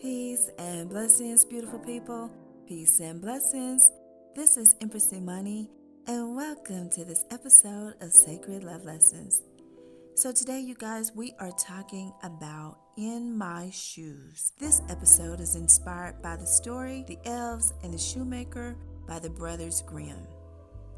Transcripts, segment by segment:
Peace and blessings, beautiful people. Peace and blessings. This is Empress Imani, and welcome to this episode of Sacred Love Lessons. So, today, you guys, we are talking about In My Shoes. This episode is inspired by the story The Elves and the Shoemaker by the Brothers Grimm.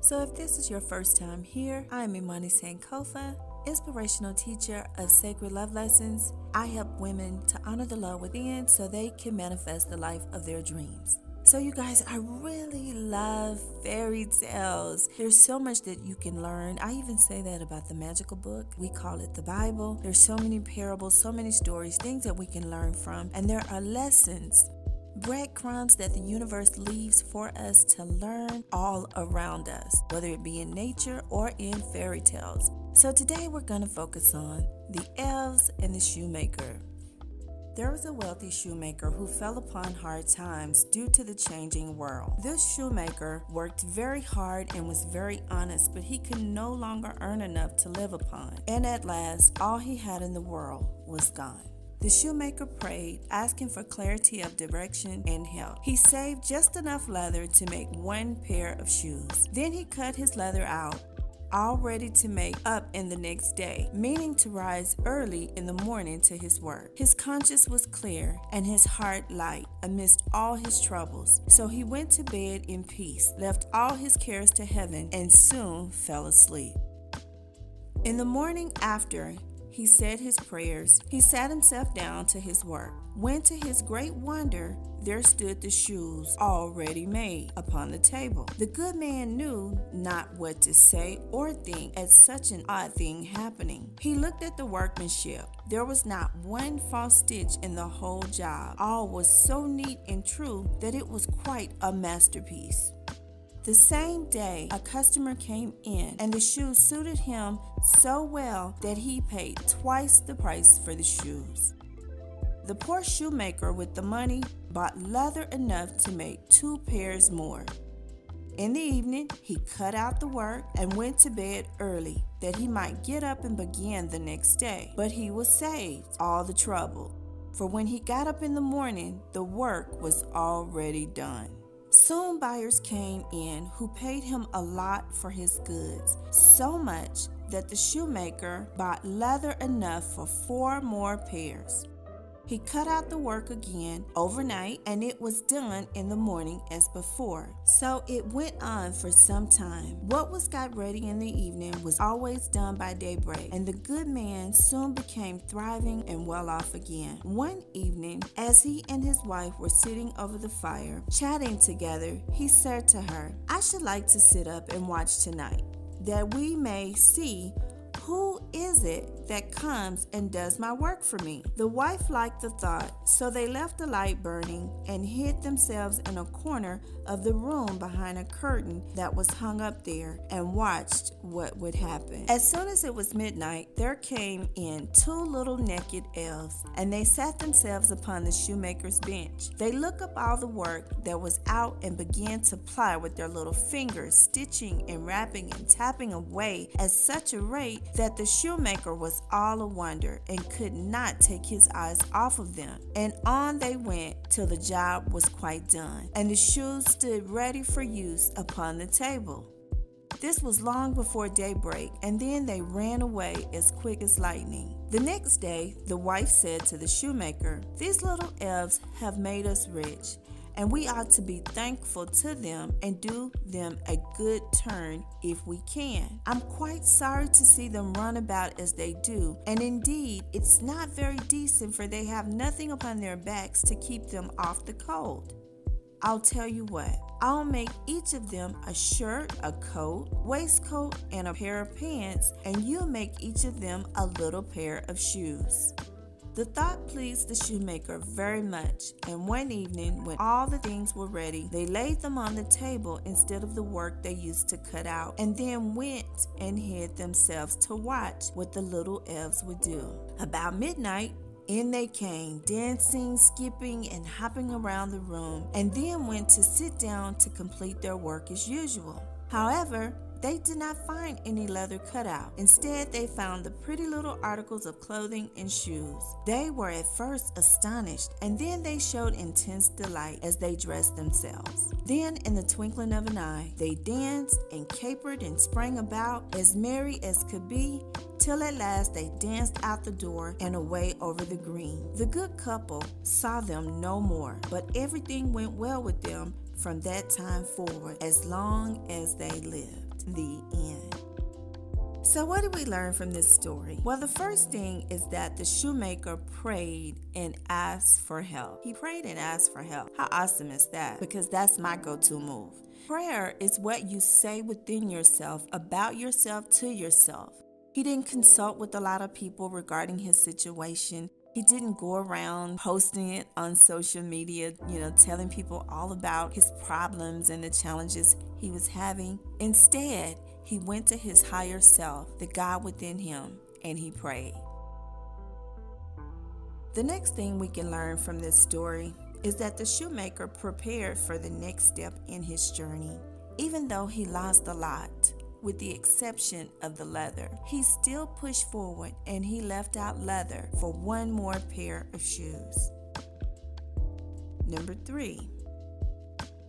So, if this is your first time here, I am Imani Sankofa, inspirational teacher of sacred love lessons. I help women to honor the love within so they can manifest the life of their dreams. So, you guys, I really love fairy tales. There's so much that you can learn. I even say that about the magical book. We call it the Bible. There's so many parables, so many stories, things that we can learn from. And there are lessons breadcrumbs that the universe leaves for us to learn all around us, whether it be in nature or in fairy tales. So today we're going to focus on the elves and the shoemaker. There was a wealthy shoemaker who fell upon hard times due to the changing world. This shoemaker worked very hard and was very honest, but he could no longer earn enough to live upon. And at last, all he had in the world was gone. The shoemaker prayed, asking for clarity of direction and help. He saved just enough leather to make one pair of shoes. Then he cut his leather out all ready to make up in the next day, meaning to rise early in the morning to his work. His conscience was clear and his heart light amidst all his troubles. So he went to bed in peace, left all his cares to heaven, and soon fell asleep. In the morning after, he said his prayers. He sat himself down to his work. When to his great wonder, there stood the shoes already made upon the table. The good man knew not what to say or think at such an odd thing happening. He looked at the workmanship. There was not one false stitch in the whole job. All was so neat and true that it was quite a masterpiece. The same day, a customer came in, and the shoes suited him so well that he paid twice the price for the shoes. The poor shoemaker with the money bought leather enough to make two pairs more. In the evening, he cut out the work and went to bed early that he might get up and begin the next day. But he was saved all the trouble, for when he got up in the morning, the work was already done. Soon buyers came in who paid him a lot for his goods, so much that the shoemaker bought leather enough for four more pairs. He cut out the work again overnight and it was done in the morning as before. So it went on for some time. What was got ready in the evening was always done by daybreak, and the good man soon became thriving and well off again. One evening, as he and his wife were sitting over the fire, chatting together, he said to her, I should like to sit up and watch tonight, that we may see is it that comes and does my work for me? The wife liked the thought, so they left the light burning and hid themselves in a corner of the room behind a curtain that was hung up there and watched what would happen. As soon as it was midnight, there came in two little naked elves, and they sat themselves upon the shoemaker's bench. They looked up all the work that was out and began to ply with their little fingers, stitching and wrapping and tapping away at such a rate that the shoemaker was all a wonder and could not take his eyes off of them. And on they went till the job was quite done, and the shoes stood ready for use upon the table. This was long before daybreak, and then they ran away as quick as lightning. The next day, the wife said to the shoemaker, These little elves have made us rich, and we ought to be thankful to them and do them a good turn if we can. I'm quite sorry to see them run about as they do, and indeed, it's not very decent for they have nothing upon their backs to keep them off the cold. I'll tell you what, I'll make each of them a shirt, a coat, waistcoat, and a pair of pants, and you'll make each of them a little pair of shoes. The thought pleased the shoemaker very much, and one evening, when all the things were ready, they laid them on the table instead of the work they used to cut out, and then went and hid themselves to watch what the little elves would do. About midnight, in they came, dancing, skipping, and hopping around the room, and then went to sit down to complete their work as usual. However, they did not find any leather cutout. Instead, they found the pretty little articles of clothing and shoes. They were at first astonished, and then they showed intense delight as they dressed themselves. Then, in the twinkling of an eye, they danced and capered and sprang about as merry as could be till at last they danced out the door and away over the green. The good couple saw them no more, but everything went well with them from that time forward as long as they lived. The end. So, what did we learn from this story? Well, the first thing is that the shoemaker prayed and asked for help. He prayed and asked for help. How awesome is that? Because that's my go to move. Prayer is what you say within yourself about yourself to yourself. He didn't consult with a lot of people regarding his situation. He didn't go around posting it on social media, you know, telling people all about his problems and the challenges he was having. Instead, he went to his higher self, the God within him, and he prayed. The next thing we can learn from this story is that the shoemaker prepared for the next step in his journey. Even though he lost a lot, with the exception of the leather. He still pushed forward and he left out leather for one more pair of shoes. Number three,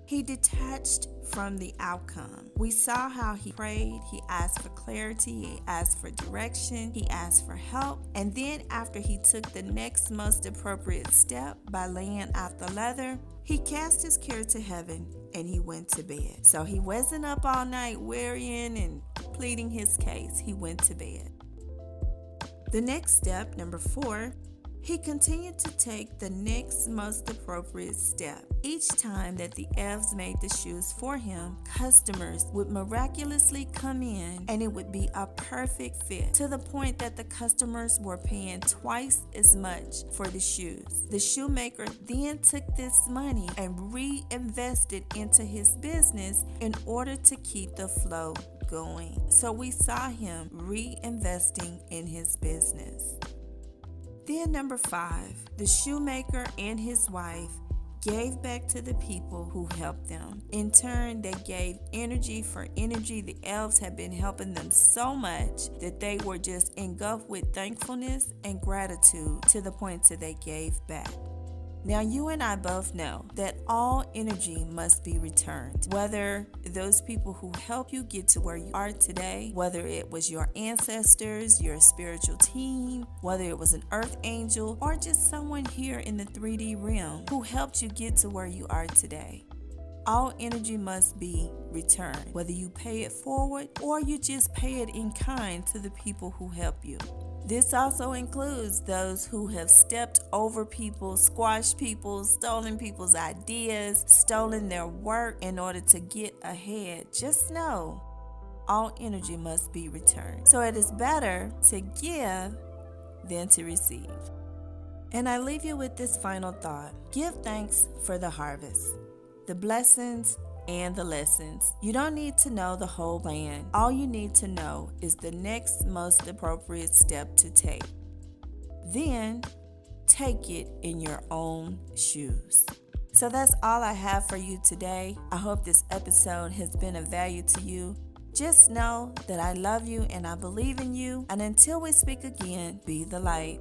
he detached from the outcome. We saw how he prayed, he asked for clarity, he asked for direction, he asked for help, and then after he took the next most appropriate step by laying out the leather, he cast his care to heaven and he went to bed. So he wasn't up all night worrying and pleading his case. He went to bed. The next step, number four, he continued to take the next most appropriate step. Each time that the elves made the shoes for him, customers would miraculously come in and it would be a perfect fit to the point that the customers were paying twice as much for the shoes. The shoemaker then took this money and reinvested into his business in order to keep the flow going. So we saw him reinvesting in his business. Then, number five, the shoemaker and his wife gave back to the people who helped them. In turn, they gave energy for energy. The elves had been helping them so much that they were just engulfed with thankfulness and gratitude to the point that they gave back. Now, you and I both know that all energy must be returned. Whether those people who help you get to where you are today, whether it was your ancestors, your spiritual team, whether it was an earth angel, or just someone here in the 3D realm who helped you get to where you are today. All energy must be returned, whether you pay it forward or you just pay it in kind to the people who help you. This also includes those who have stepped over people, squashed people, stolen people's ideas, stolen their work in order to get ahead. Just know all energy must be returned. So it is better to give than to receive. And I leave you with this final thought give thanks for the harvest, the blessings and the lessons. You don't need to know the whole plan. All you need to know is the next most appropriate step to take. Then take it in your own shoes. So that's all I have for you today. I hope this episode has been of value to you. Just know that I love you and I believe in you. And until we speak again, be the light.